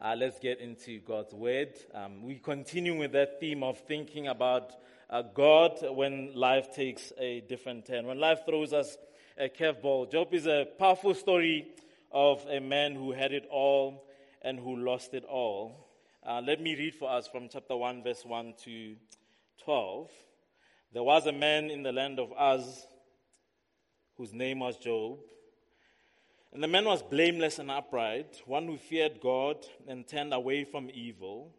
uh, let's get into God's Word. Um, we continue with that theme of thinking about uh, God when life takes a different turn, when life throws us a curveball. Job is a powerful story of a man who had it all and who lost it all. Uh, let me read for us from chapter 1, verse 1 to 12. There was a man in the land of Uz whose name was Job. And the man was blameless and upright, one who feared God and turned away from evil.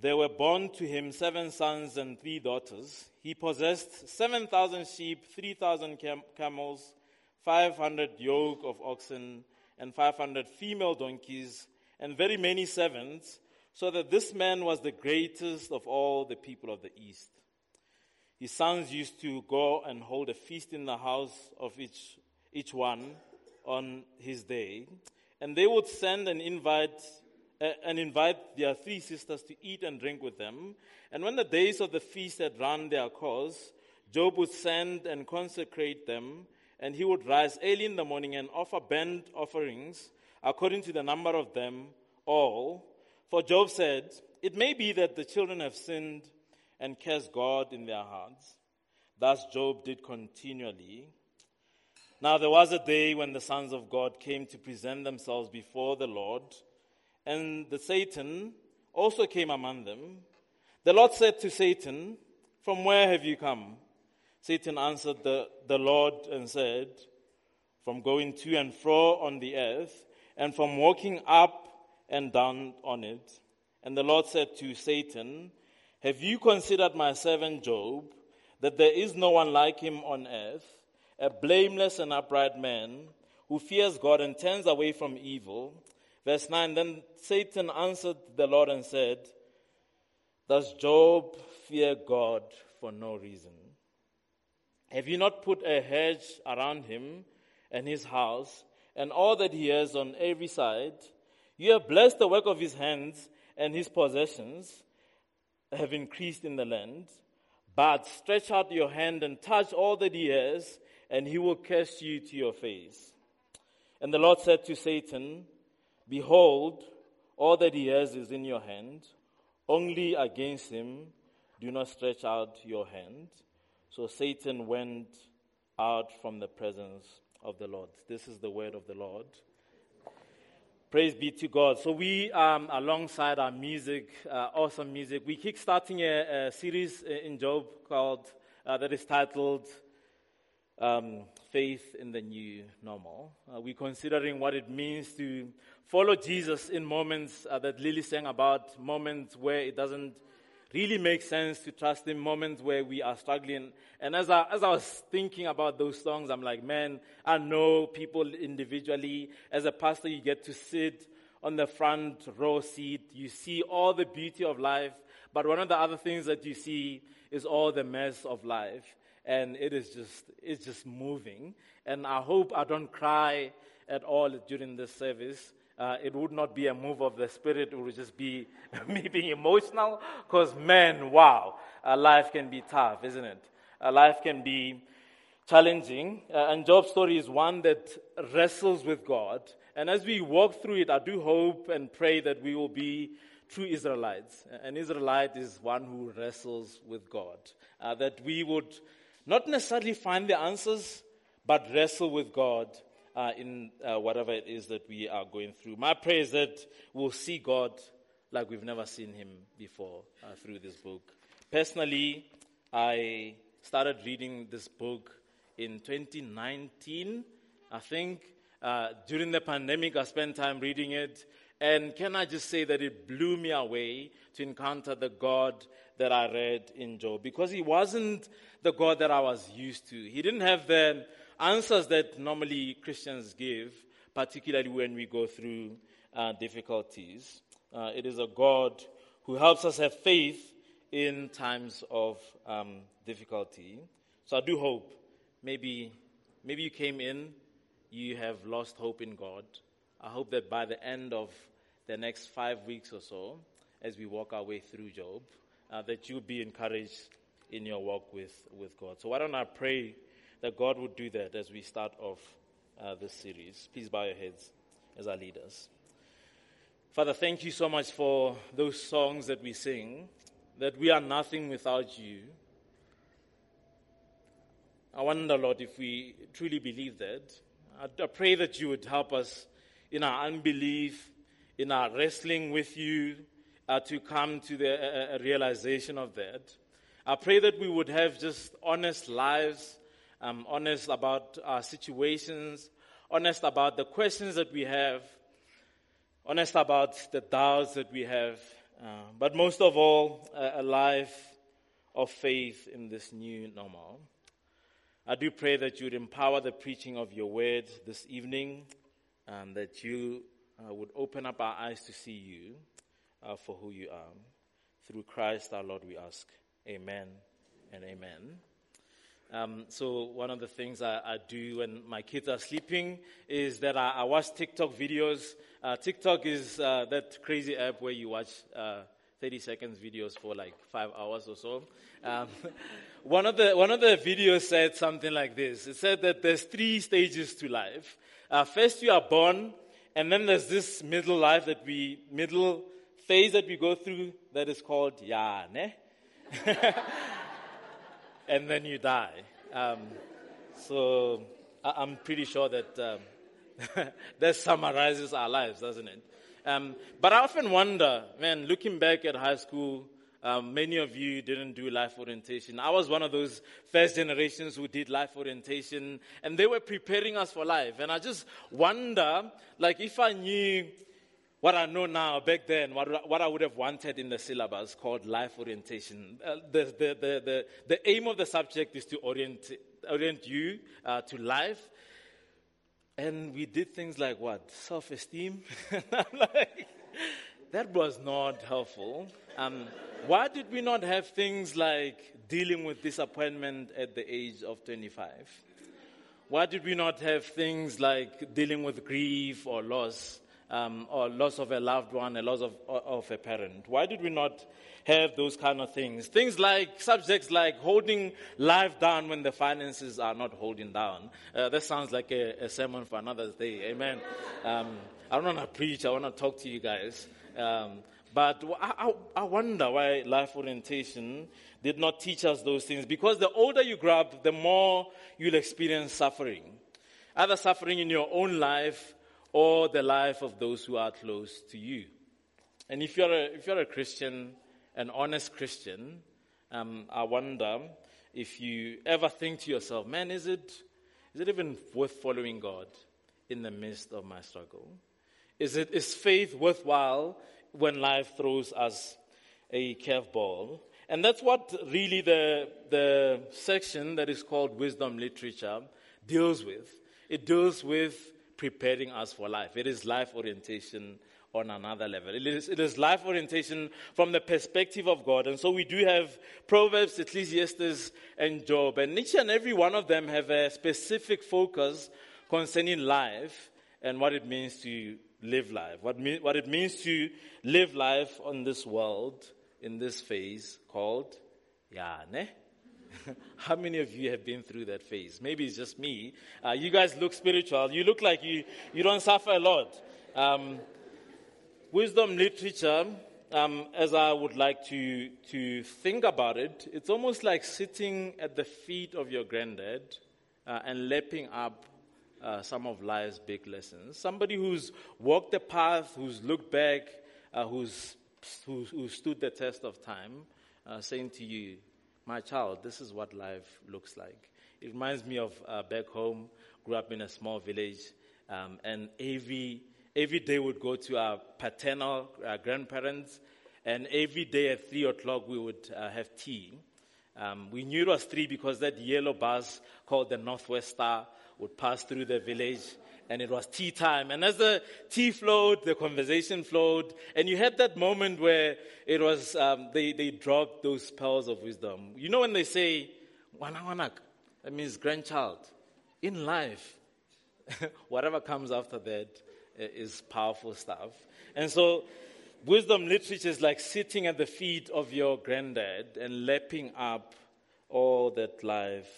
There were born to him seven sons and three daughters. He possessed 7,000 sheep, 3,000 cam- camels, 500 yoke of oxen, and 500 female donkeys, and very many servants, so that this man was the greatest of all the people of the East. His sons used to go and hold a feast in the house of each, each one on his day, and they would send and invite uh, and invite their three sisters to eat and drink with them. And when the days of the feast had run their course, Job would send and consecrate them, and he would rise early in the morning and offer burnt offerings according to the number of them all. For Job said, It may be that the children have sinned and cursed God in their hearts. Thus Job did continually. Now there was a day when the sons of God came to present themselves before the Lord, and the Satan also came among them. The Lord said to Satan, From where have you come? Satan answered the, the Lord and said, From going to and fro on the earth, and from walking up and down on it. And the Lord said to Satan, Have you considered my servant Job, that there is no one like him on earth? A blameless and upright man who fears God and turns away from evil. Verse 9 Then Satan answered the Lord and said, Does Job fear God for no reason? Have you not put a hedge around him and his house and all that he has on every side? You have blessed the work of his hands, and his possessions have increased in the land. But stretch out your hand and touch all that he has and he will curse you to your face. And the Lord said to Satan, Behold, all that he has is in your hand. Only against him do not stretch out your hand. So Satan went out from the presence of the Lord. This is the word of the Lord. Praise be to God. So we, um, alongside our music, uh, awesome music, we kick starting a, a series in Job called uh, that is titled um, faith in the new normal. Uh, we're considering what it means to follow Jesus in moments uh, that Lily sang about, moments where it doesn't really make sense to trust Him, moments where we are struggling. And as I, as I was thinking about those songs, I'm like, man, I know people individually. As a pastor, you get to sit on the front row seat. You see all the beauty of life. But one of the other things that you see is all the mess of life and it is just it's just moving. And I hope I don't cry at all during this service. Uh, it would not be a move of the spirit; it would just be me being emotional. Because man, wow, uh, life can be tough, isn't it? Uh, life can be challenging. Uh, and Job's story is one that wrestles with God. And as we walk through it, I do hope and pray that we will be true Israelites. An Israelite is one who wrestles with God. Uh, that we would not necessarily find the answers, but wrestle with God uh, in uh, whatever it is that we are going through. My prayer is that we'll see God like we've never seen Him before uh, through this book. Personally, I started reading this book in 2019. I think uh, during the pandemic, I spent time reading it. And can I just say that it blew me away to encounter the God that I read in Job because he wasn't the God that I was used to. He didn't have the answers that normally Christians give, particularly when we go through uh, difficulties. Uh, it is a God who helps us have faith in times of um, difficulty. So I do hope maybe maybe you came in, you have lost hope in God. I hope that by the end of the next five weeks or so, as we walk our way through Job, uh, that you'll be encouraged in your walk with, with God. So why don't I pray that God would do that as we start off uh, this series? Please bow your heads as our leaders. Father, thank you so much for those songs that we sing, that we are nothing without you. I wonder, Lord, if we truly believe that. I pray that you would help us in our unbelief, in our wrestling with you, uh, to come to the uh, uh, realization of that. I pray that we would have just honest lives, um, honest about our situations, honest about the questions that we have, honest about the doubts that we have, uh, but most of all, a life of faith in this new normal. I do pray that you would empower the preaching of your word this evening and that you uh, would open up our eyes to see you uh, for who you are. Through Christ our Lord, we ask. Amen and amen. Um, so one of the things I, I, do when my kids are sleeping is that I, I watch TikTok videos. Uh, TikTok is uh, that crazy app where you watch uh, 30 seconds videos for like five hours or so. Um, one of the one of the videos said something like this. It said that there's three stages to life. Uh, first, you are born, and then there's this middle life that we middle phase that we go through that is called yane. and then you die. Um, so I, am pretty sure that um, that summarizes our lives, doesn't it? Um, but I often wonder, man, looking back at high school, um, many of you didn't do life orientation. I was one of those first generations who did life orientation, and they were preparing us for life. And I just wonder, like, if I knew what I know now back then, what, what I would have wanted in the syllabus called life orientation. Uh, the, the, the, the, the aim of the subject is to orient, orient you uh, to life. And we did things like what? Self esteem? like, that was not helpful. Um, why did we not have things like dealing with disappointment at the age of 25? Why did we not have things like dealing with grief or loss? Um, or loss of a loved one, a loss of, of a parent? Why did we not have those kind of things? Things like subjects like holding life down when the finances are not holding down. Uh, that sounds like a, a, sermon for another day. Amen. Um, I don't want to preach. I want to talk to you guys. Um, but I, I, wonder why life orientation did not teach us those things. Because the older you grow up, the more you'll experience suffering. Either suffering in your own life or the life of those who are close to you. And if you're a, if you're a Christian, an honest Christian, um, I wonder if you ever think to yourself, man, is it, is it even worth following God in the midst of my struggle? Is, it, is faith worthwhile when life throws us a curveball? And that's what really the, the section that is called wisdom literature deals with. It deals with preparing us for life. It is life orientation on another level. It is, it is life orientation from the perspective of God. And so we do have Proverbs, Ecclesiastes, and Job. And each and every one of them have a specific focus concerning life and what it means to live life. What, me, what it means to live life on this world in this phase called Yane. How many of you have been through that phase? Maybe it's just me. Uh, you guys look spiritual. You look like you, you don't suffer a lot. Um, wisdom literature, um, as I would like to, to think about it, it's almost like sitting at the feet of your granddad uh, and lapping up uh, some of life's big lessons. Somebody who's walked the path, who's looked back, uh, who's, who's, who stood the test of time, uh, saying to you, my child, this is what life looks like. It reminds me of uh, back home, grew up in a small village, um, and every, every day would go to our paternal uh, grandparents, and every day at 3 o'clock we would uh, have tea. Um, we knew it was 3 because that yellow bus called the Northwest Star would pass through the village and it was tea time. And as the tea flowed, the conversation flowed, and you had that moment where it was, um, they, they dropped those pearls of wisdom. You know when they say, wana wanak, that means grandchild. In life, whatever comes after that is powerful stuff. And so, wisdom literature is like sitting at the feet of your granddad and lapping up all that life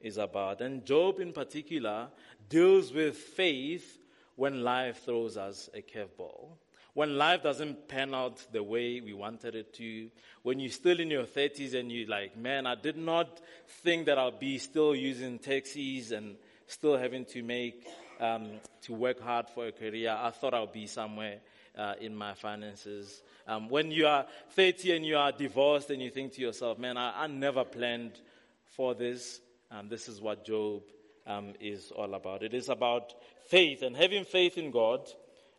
is about. And Job, in particular, deals with faith when life throws us a curveball. when life doesn't pan out the way we wanted it to, when you're still in your 30s and you're like, man, I did not think that I'll be still using taxis and still having to make, um, to work hard for a career. I thought I'll be somewhere uh, in my finances. Um, when you are 30 and you are divorced and you think to yourself, man, I, I never planned for this. Um, this is what Job um, is all about. It is about faith and having faith in God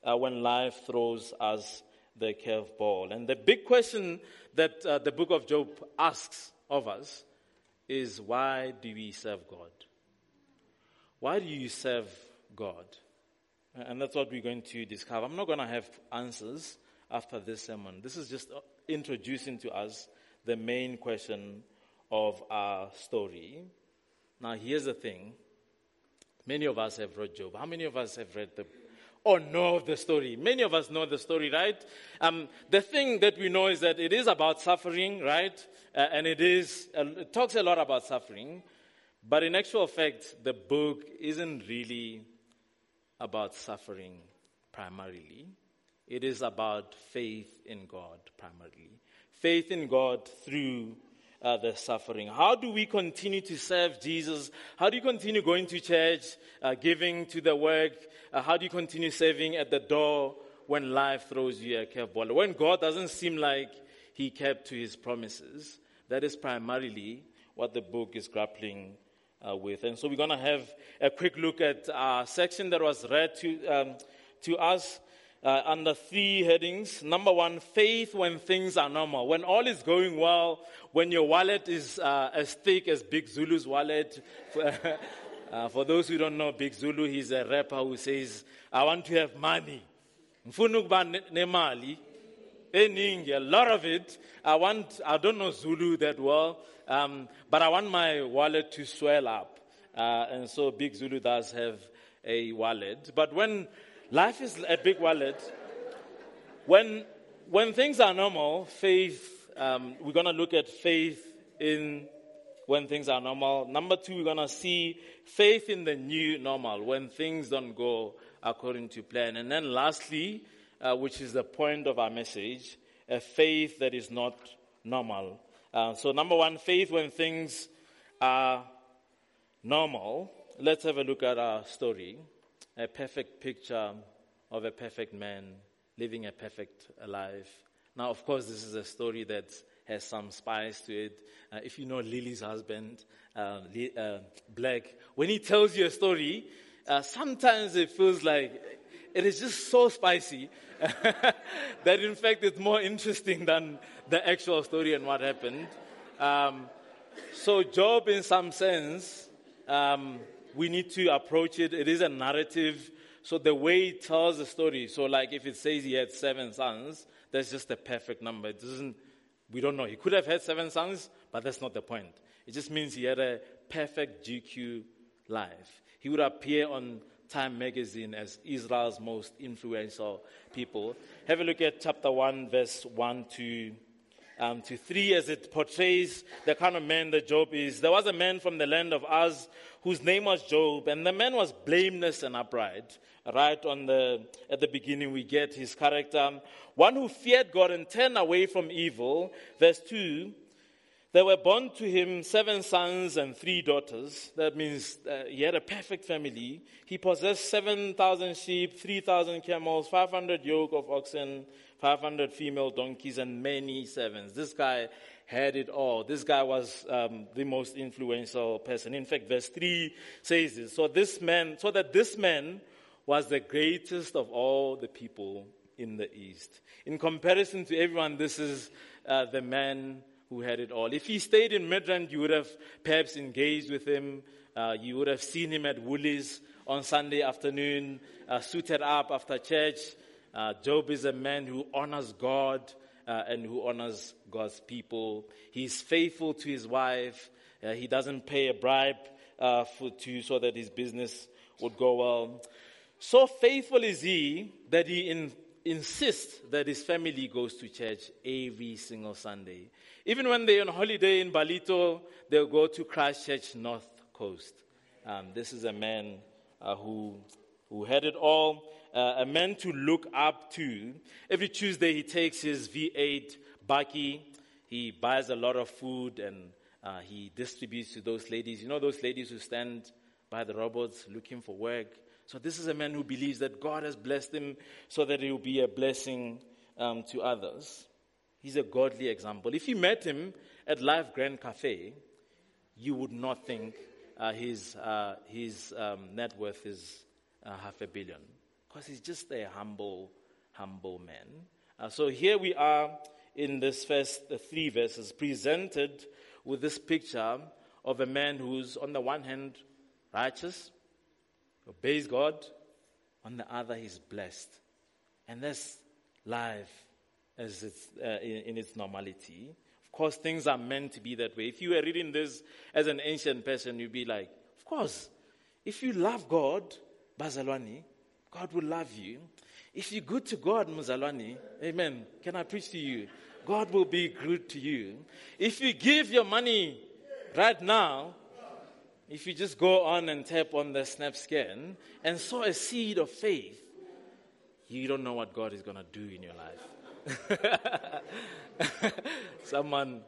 uh, when life throws us the curveball. And the big question that uh, the book of Job asks of us is why do we serve God? Why do you serve God? And that's what we're going to discover. I'm not going to have answers after this sermon. This is just uh, introducing to us the main question of our story. Now, here's the thing. Many of us have read Job. How many of us have read the or know the story. Many of us know the story, right? Um, the thing that we know is that it is about suffering, right? Uh, and it is, uh, it talks a lot about suffering. But in actual fact, the book isn't really about suffering primarily. It is about faith in God primarily. Faith in God through uh, the suffering. How do we continue to serve Jesus? How do you continue going to church, uh, giving to the work? Uh, how do you continue serving at the door when life throws you a curveball? When God doesn't seem like He kept to His promises? That is primarily what the book is grappling uh, with. And so we're going to have a quick look at a section that was read to, um, to us uh, under three headings. Number one, faith when things are normal. When all is going well, when your wallet is uh, as thick as Big Zulu's wallet. uh, for those who don't know Big Zulu, he's a rapper who says, I want to have money. nemali. A lot of it. I want, I don't know Zulu that well, um, but I want my wallet to swell up. Uh, and so Big Zulu does have a wallet. But when Life is a big wallet. When, when things are normal, faith, um, we're going to look at faith in when things are normal. Number two, we're going to see faith in the new normal when things don't go according to plan. And then lastly, uh, which is the point of our message, a faith that is not normal. Uh, so number one, faith when things are normal. Let's have a look at our story a perfect picture of a perfect man living a perfect life. Now, of course, this is a story that has some spice to it. Uh, if you know Lily's husband, uh, uh, Black, when he tells you a story, uh, sometimes it feels like it is just so spicy that, in fact, it's more interesting than the actual story and what happened. Um, so, Job, in some sense, um, we need to approach it. It is a narrative. So the way it tells the story, so like if it says he had seven sons, that's just a perfect number. It doesn't, we don't know. He could have had seven sons, but that's not the point. It just means he had a perfect GQ life. He would appear on Time magazine as Israel's most influential people. Have a look at chapter 1, verse 1 to um, to 3 as it portrays the kind of man that Job is. There was a man from the land of Uz whose name was Job, and the man was blameless and upright. Right on the, at the beginning, we get his character. One who feared God and turned away from evil. Verse 2 there were born to him seven sons and three daughters. That means uh, he had a perfect family. He possessed 7,000 sheep, 3,000 camels, 500 yoke of oxen, 500 female donkeys, and many servants. This guy had it all. This guy was um, the most influential person. In fact, verse 3 says this. So this man, so that this man was the greatest of all the people in the East. In comparison to everyone, this is uh, the man who had it all. If he stayed in Midrand, you would have perhaps engaged with him. Uh, you would have seen him at Woolies on Sunday afternoon, uh, suited up after church. Uh, Job is a man who honors God uh, and who honors God's people. He's faithful to his wife. Uh, he doesn't pay a bribe uh, for, to, so that his business would go well. So faithful is he that he in, insists that his family goes to church every single Sunday. Even when they're on holiday in Ballito, they'll go to Christchurch North Coast. Um, this is a man uh, who, who had it all. Uh, a man to look up to. Every Tuesday, he takes his V8 bakkie, he buys a lot of food, and uh, he distributes to those ladies. You know, those ladies who stand by the robots looking for work. So, this is a man who believes that God has blessed him so that he will be a blessing um, to others. He's a godly example. If you met him at Life Grand Cafe, you would not think uh, his, uh, his um, net worth is uh, half a billion. Because he's just a humble, humble man. Uh, so here we are in this first three verses, presented with this picture of a man who's, on the one hand, righteous, obeys God, on the other, he's blessed. And that's life as it's, uh, in, in its normality. Of course, things are meant to be that way. If you were reading this as an ancient person, you'd be like, of course, if you love God, Bazalwani, God will love you. If you're good to God, Muzalwani, amen. Can I preach to you? God will be good to you. If you give your money right now, if you just go on and tap on the SnapScan and sow a seed of faith, you don't know what God is going to do in your life. someone,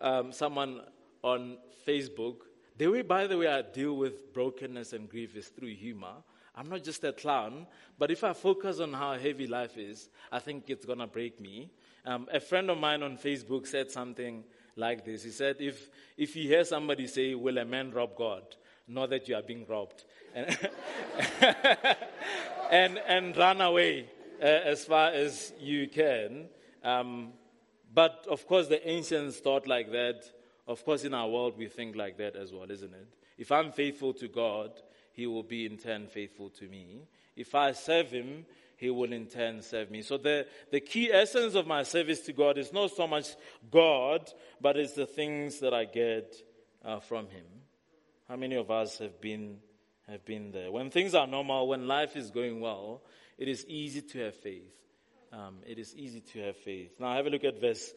um, someone on Facebook, the way, by the way, I deal with brokenness and grief is through humor. I'm not just a clown, but if I focus on how heavy life is, I think it's going to break me. Um, a friend of mine on Facebook said something like this. He said, if, if you hear somebody say, Will a man rob God? Know that you are being robbed. And, and, and run away uh, as far as you can. Um, but of course, the ancients thought like that. Of course, in our world, we think like that as well, isn't it? If I'm faithful to God, He will be in turn faithful to me. If I serve Him, he will in turn serve me. So the, the key essence of my service to God is not so much God, but it's the things that I get uh, from Him. How many of us have been, have been there? When things are normal, when life is going well, it is easy to have faith. Um, it is easy to have faith. Now have a look at verse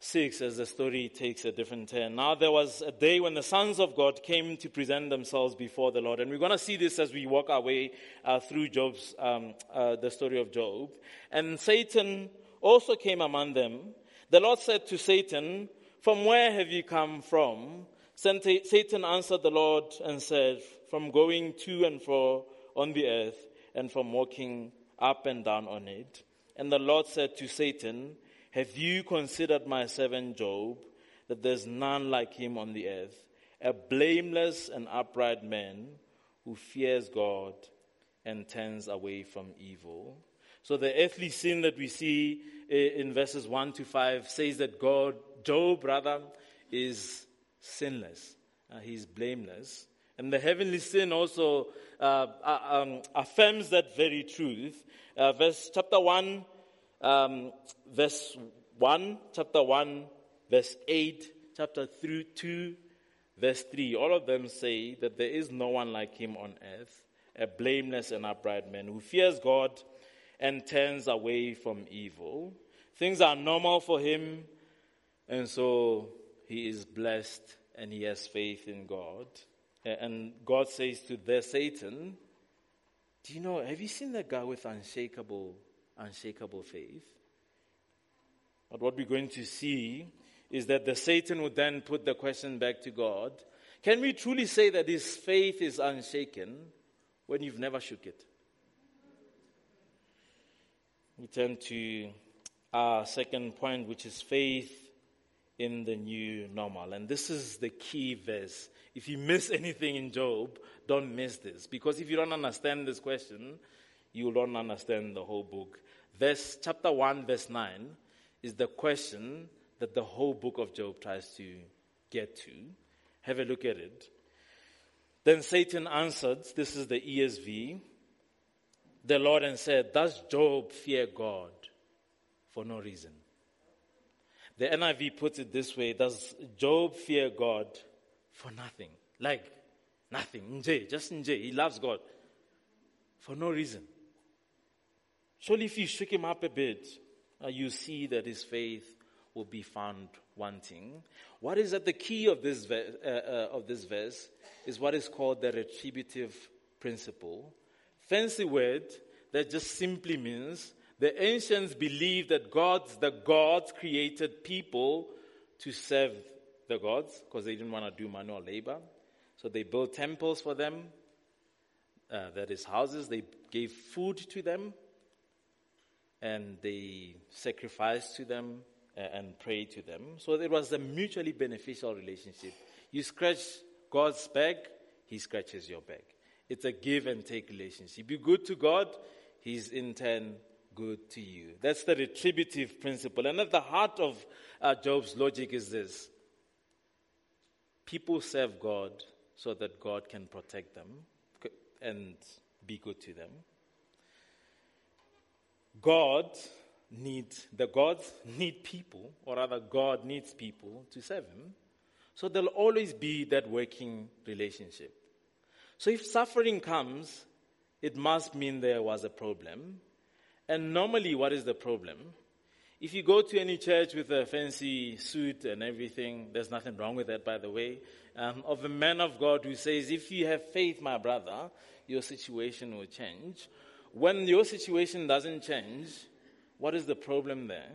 6 as the story takes a different turn. Now there was a day when the sons of God came to present themselves before the Lord. And we're going to see this as we walk our way uh, through Job's, um, uh, the story of Job. And Satan also came among them. The Lord said to Satan, From where have you come from? Satan answered the Lord and said, From going to and fro on the earth and from walking up and down on it. And the Lord said to Satan, have you considered my servant Job, that there's none like him on the earth, a blameless and upright man who fears God and turns away from evil? So the earthly sin that we see in verses 1 to 5 says that God, Job rather, is sinless. Uh, he's blameless. And the heavenly sin also uh, uh um, affirms that very truth. Uh, verse chapter 1 um, verse 1, chapter 1, verse 8, chapter 3, 2, verse 3. All of them say that there is no one like him on earth, a blameless and upright man who fears God and turns away from evil. Things are normal for him, and so he is blessed and he has faith in God. And God says to the Satan, Do you know, have you seen that guy with unshakable unshakable faith. But what we're going to see is that the Satan would then put the question back to God Can we truly say that his faith is unshaken when you've never shook it? We turn to our second point, which is faith in the new normal. And this is the key verse. If you miss anything in Job, don't miss this. Because if you don't understand this question, you will not understand the whole book. Verse chapter 1, verse 9 is the question that the whole book of Job tries to get to. Have a look at it. Then Satan answered, this is the ESV, the Lord and said, Does Job fear God for no reason? The NIV puts it this way Does Job fear God for nothing? Like nothing. Just nje. He loves God for no reason. Surely, if you shake him up a bit, uh, you see that his faith will be found wanting. What is at the key of this, verse, uh, uh, of this verse is what is called the retributive principle. Fancy word that just simply means the ancients believed that gods, the gods created people to serve the gods because they didn't want to do manual labor. So they built temples for them, uh, that is, houses. They gave food to them, and they sacrificed to them uh, and prayed to them. So it was a mutually beneficial relationship. You scratch God's back, He scratches your back. It's a give and take relationship. Be good to God, He's in turn good to you. That's the retributive principle. And at the heart of uh, Job's logic is this people serve God so that God can protect them and be good to them. God needs, the gods need people, or rather, God needs people to serve Him. So there'll always be that working relationship. So if suffering comes, it must mean there was a problem. And normally, what is the problem? If you go to any church with a fancy suit and everything, there's nothing wrong with that, by the way, um, of a man of God who says, If you have faith, my brother, your situation will change. When your situation doesn't change, what is the problem there?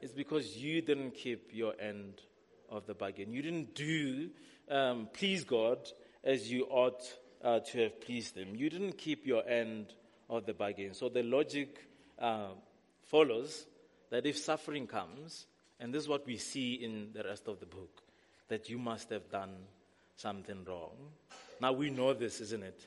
It's because you didn't keep your end of the bargain. You didn't do, um, please God as you ought uh, to have pleased Him. You didn't keep your end of the bargain. So the logic uh, follows that if suffering comes, and this is what we see in the rest of the book, that you must have done something wrong. Now we know this, isn't it?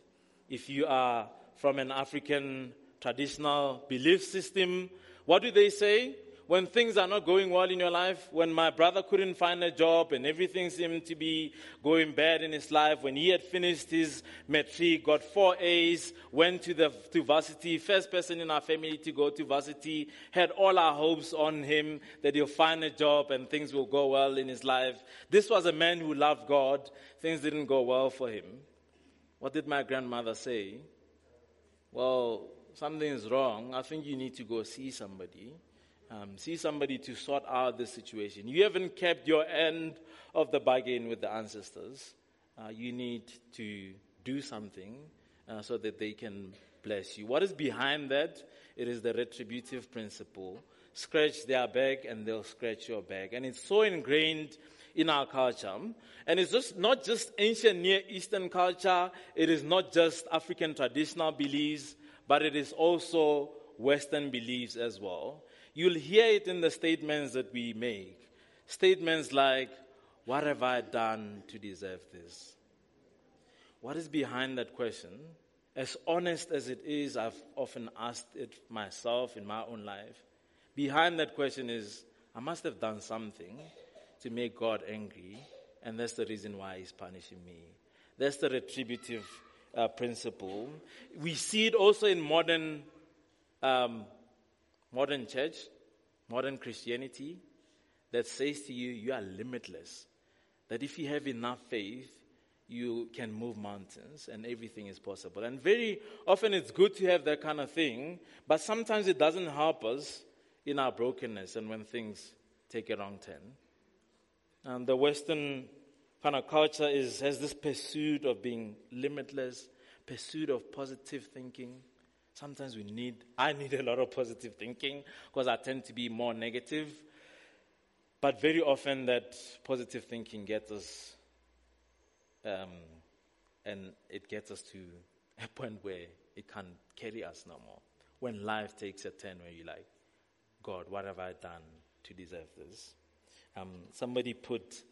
If you are from an African traditional belief system, what do they say? when things are not going well in your life, when my brother couldn't find a job and everything seemed to be going bad in his life, when he had finished his matric, got four A's, went to the to varsity, first person in our family to go to varsity, had all our hopes on him that he'll find a job and things will go well in his life. This was a man who loved God. Things didn't go well for him. What did my grandmother say? Well, something is wrong. I think you need to go see somebody. Um, see somebody to sort out the situation. You haven't kept your end of the bargain with the ancestors. Uh, you need to do something uh, so that they can bless you. What is behind that? It is the retributive principle. Scratch their back and they'll scratch your back. And it's so ingrained in our culture. And it's just not just ancient Near Eastern culture, it is not just African traditional beliefs, but it is also Western beliefs as well. You'll hear it in the statements that we make. Statements like, What have I done to deserve this? What is behind that question? As honest as it is, I've often asked it myself in my own life. Behind that question is, I must have done something to make God angry, and that's the reason why He's punishing me. That's the retributive uh, principle. We see it also in modern um, modern church, modern Christianity, that says to you, you are limitless. That if you have enough faith, you can move mountains and everything is possible. And very often it's good to have that kind of thing, but sometimes it doesn't help us in our brokenness and when things take a wrong turn. And the Western kind of culture is, has this pursuit of being limitless, pursuit of positive thinking. Sometimes we need, I need a lot of positive thinking because I tend to be more negative. But very often that positive thinking gets us, um, and it gets us to a point where it can't carry us no more. When life takes a turn where you're like, God, what have I done to deserve this? Um, somebody put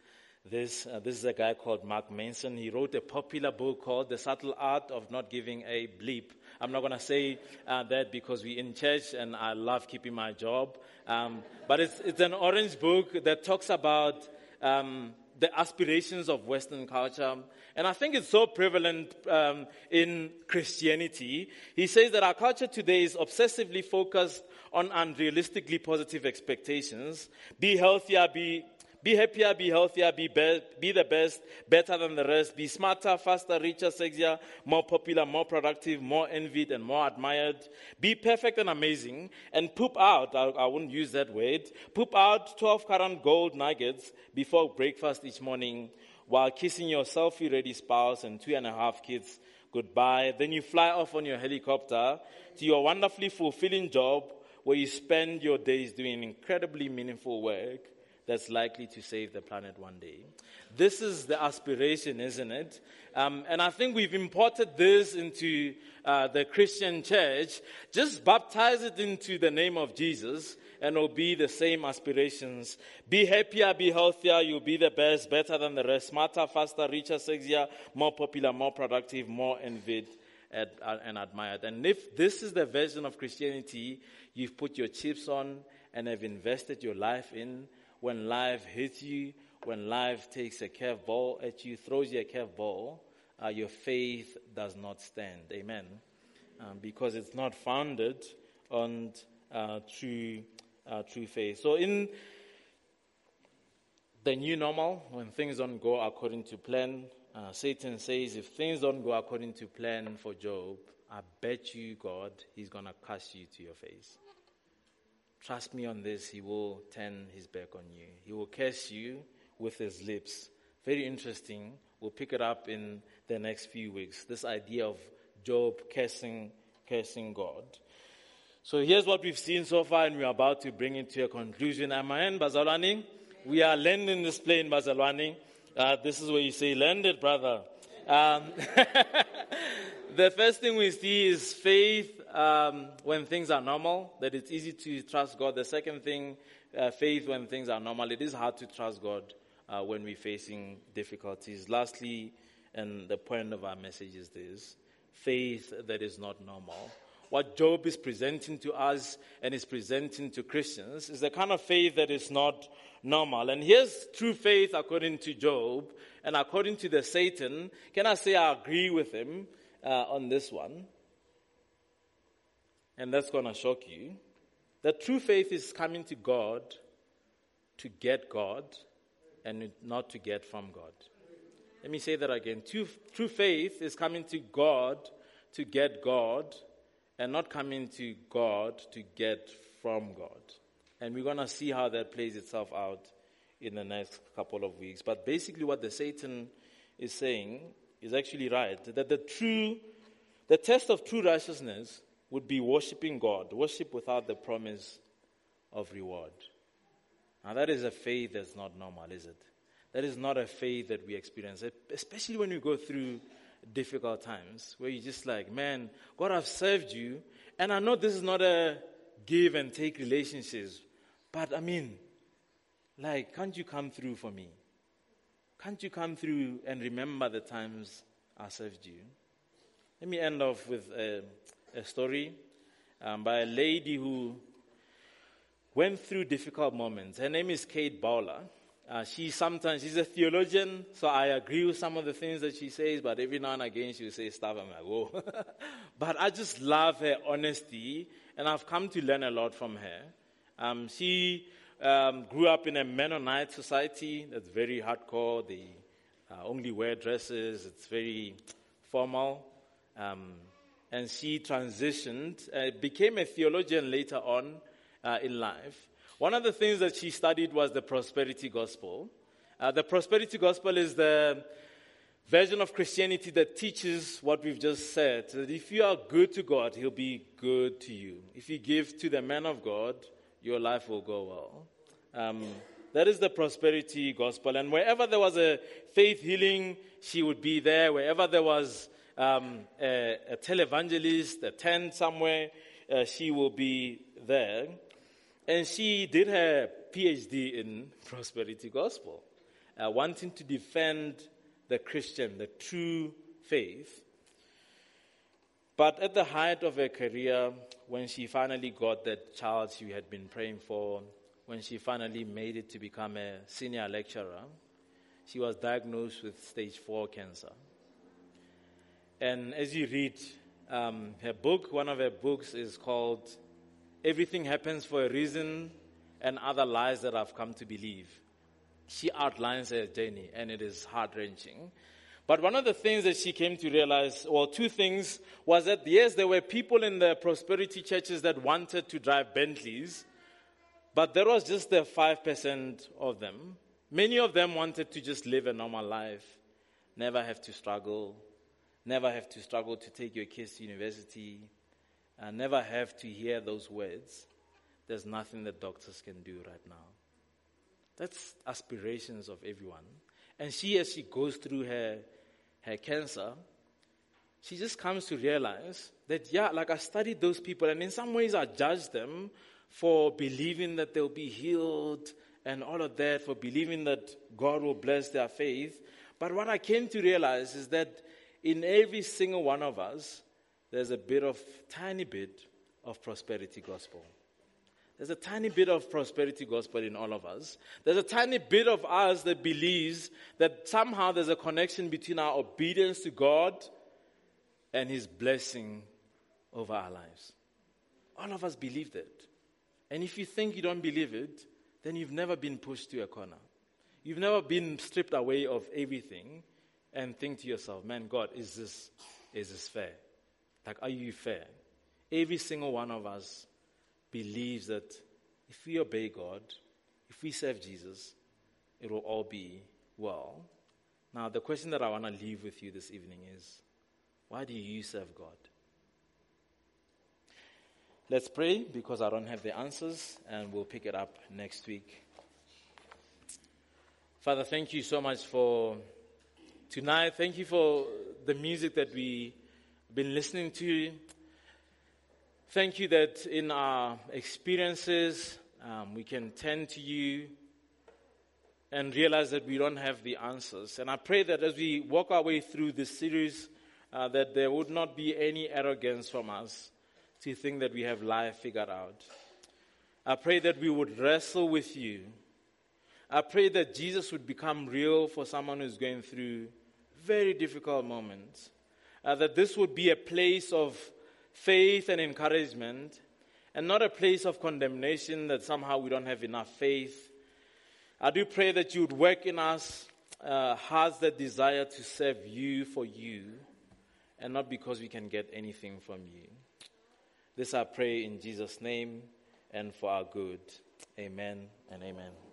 this. Uh, this is a guy called Mark Manson. He wrote a popular book called The Subtle Art of Not Giving a Bleep. I'm not going to say uh, that because we're in church and I love keeping my job. Um, but it's, it's an orange book that talks about um, the aspirations of Western culture. And I think it's so prevalent um, in Christianity. He says that our culture today is obsessively focused on unrealistically positive expectations. Be healthier, be be happier, be healthier, be, be, be the best, better than the rest, be smarter, faster, richer, sexier, more popular, more productive, more envied, and more admired. Be perfect and amazing, and poop out, I, I wouldn't use that word, poop out 12 current gold nuggets before breakfast each morning while kissing your selfie ready spouse and two and a half kids goodbye. Then you fly off on your helicopter to your wonderfully fulfilling job where you spend your days doing incredibly meaningful work that's likely to save the planet one day. This is the aspiration, isn't it? Um, and I think we've imported this into uh, the Christian church. Just baptize it into the name of Jesus, and it'll be the same aspirations. Be happier, be healthier, you'll be the best, better than the rest, smarter, faster, richer, sexier, more popular, more productive, more envied and, uh, and admired. And if this is the version of Christianity you've put your chips on and have invested your life in, when life hits you, when life takes a curveball at you, throws you a curveball, uh, your faith does not stand. Amen. Um, because it's not founded on uh, true, uh, true faith. So in the new normal, when things don't go according to plan, uh, Satan says, if things don't go according to plan for Job, I bet you, God, he's going to curse you to your face. Trust me on this, he will turn his back on you. He will curse you with his lips. Very interesting. We'll pick it up in the next few weeks. This idea of Job cursing, cursing God. So here's what we've seen so far, and we're about to bring it to a conclusion. Am I in Bazalwani? We are landing this plane, Bazalwani. Uh, this is where you say, landed, brother. Um, the first thing we see is faith um, when things are normal, that it's easy to trust God. The second thing, uh, faith when things are normal. It is hard to trust God uh, when we're facing difficulties. Lastly, and the point of our message is this faith that is not normal. What Job is presenting to us and is presenting to Christians is the kind of faith that is not normal. And here's true faith according to Job and according to the Satan. Can I say I agree with him uh, on this one? And that's going to shock you. That true faith is coming to God to get God and not to get from God. Let me say that again. True, true faith is coming to God to get God and not coming to God to get from God. And we're going to see how that plays itself out in the next couple of weeks. But basically, what the Satan is saying is actually right that the true, the test of true righteousness would be worshiping God, worship without the promise of reward. Now, that is a faith that's not normal, is it? That is not a faith that we experience, especially when we go through difficult times where you're just like, man, God, I've served you, and I know this is not a give and take relationships, but I mean, like, can't you come through for me? Can't you come through and remember the times I served you? Let me end off with a, a story um, by a lady who went through difficult moments. Her name is Kate Bowler. Uh, she sometimes, she's a theologian, so I agree with some of the things that she says, but every now and again she'll say stuff, I'm like, whoa. but I just love her honesty, and I've come to learn a lot from her. Um, she um, grew up in a Mennonite society that's very hardcore. They uh, only wear dresses, it's very formal. Um, and she transitioned, uh, became a theologian later on uh, in life. One of the things that she studied was the prosperity gospel. Uh, the prosperity gospel is the version of Christianity that teaches what we've just said that if you are good to God, He'll be good to you. If you give to the man of God, your life will go well. Um, that is the prosperity gospel. And wherever there was a faith healing, she would be there. Wherever there was um, a, a televangelist, a tent somewhere, uh, she will be there. And she did her PhD in prosperity gospel, uh, wanting to defend the Christian, the true faith. But at the height of her career, when she finally got that child she had been praying for, when she finally made it to become a senior lecturer, she was diagnosed with stage 4 cancer. And as you read um, her book, one of her books is called Everything Happens for a Reason and Other Lies That I've Come to Believe. She outlines her journey, and it is heart wrenching. But one of the things that she came to realize, or two things, was that yes, there were people in the prosperity churches that wanted to drive Bentleys, but there was just the 5% of them. Many of them wanted to just live a normal life, never have to struggle, never have to struggle to take your kids to university, and never have to hear those words, there's nothing that doctors can do right now. That's aspirations of everyone. And she, as she goes through her, her cancer, she just comes to realize that, yeah, like I studied those people, and in some ways I judged them for believing that they'll be healed and all of that, for believing that God will bless their faith. But what I came to realize is that in every single one of us, there's a bit of, tiny bit of prosperity gospel. There's a tiny bit of prosperity gospel in all of us. There's a tiny bit of us that believes that somehow there's a connection between our obedience to God and His blessing over our lives. All of us believe that. And if you think you don't believe it, then you've never been pushed to a corner. You've never been stripped away of everything and think to yourself, man, God, is this, is this fair? Like, are you fair? Every single one of us believes that if we obey God, if we serve Jesus, it will all be well. Now, the question that I want to leave with you this evening is why do you serve God? Let's pray because I don't have the answers and we'll pick it up next week. Father, thank you so much for tonight. Thank you for the music that we've been listening to. Thank you that in our experiences, um, we can turn to you and realize that we don't have the answers. And I pray that as we walk our way through this series, uh, that there would not be any arrogance from us to think that we have life figured out. I pray that we would wrestle with you. I pray that Jesus would become real for someone who's going through very difficult moments. Uh, that this would be a place of faith and encouragement, and not a place of condemnation that somehow we don't have enough faith. I do pray that you would work in us uh, hearts that desire to serve you for you, and not because we can get anything from you. This I pray in Jesus' name and for our good. Amen and amen.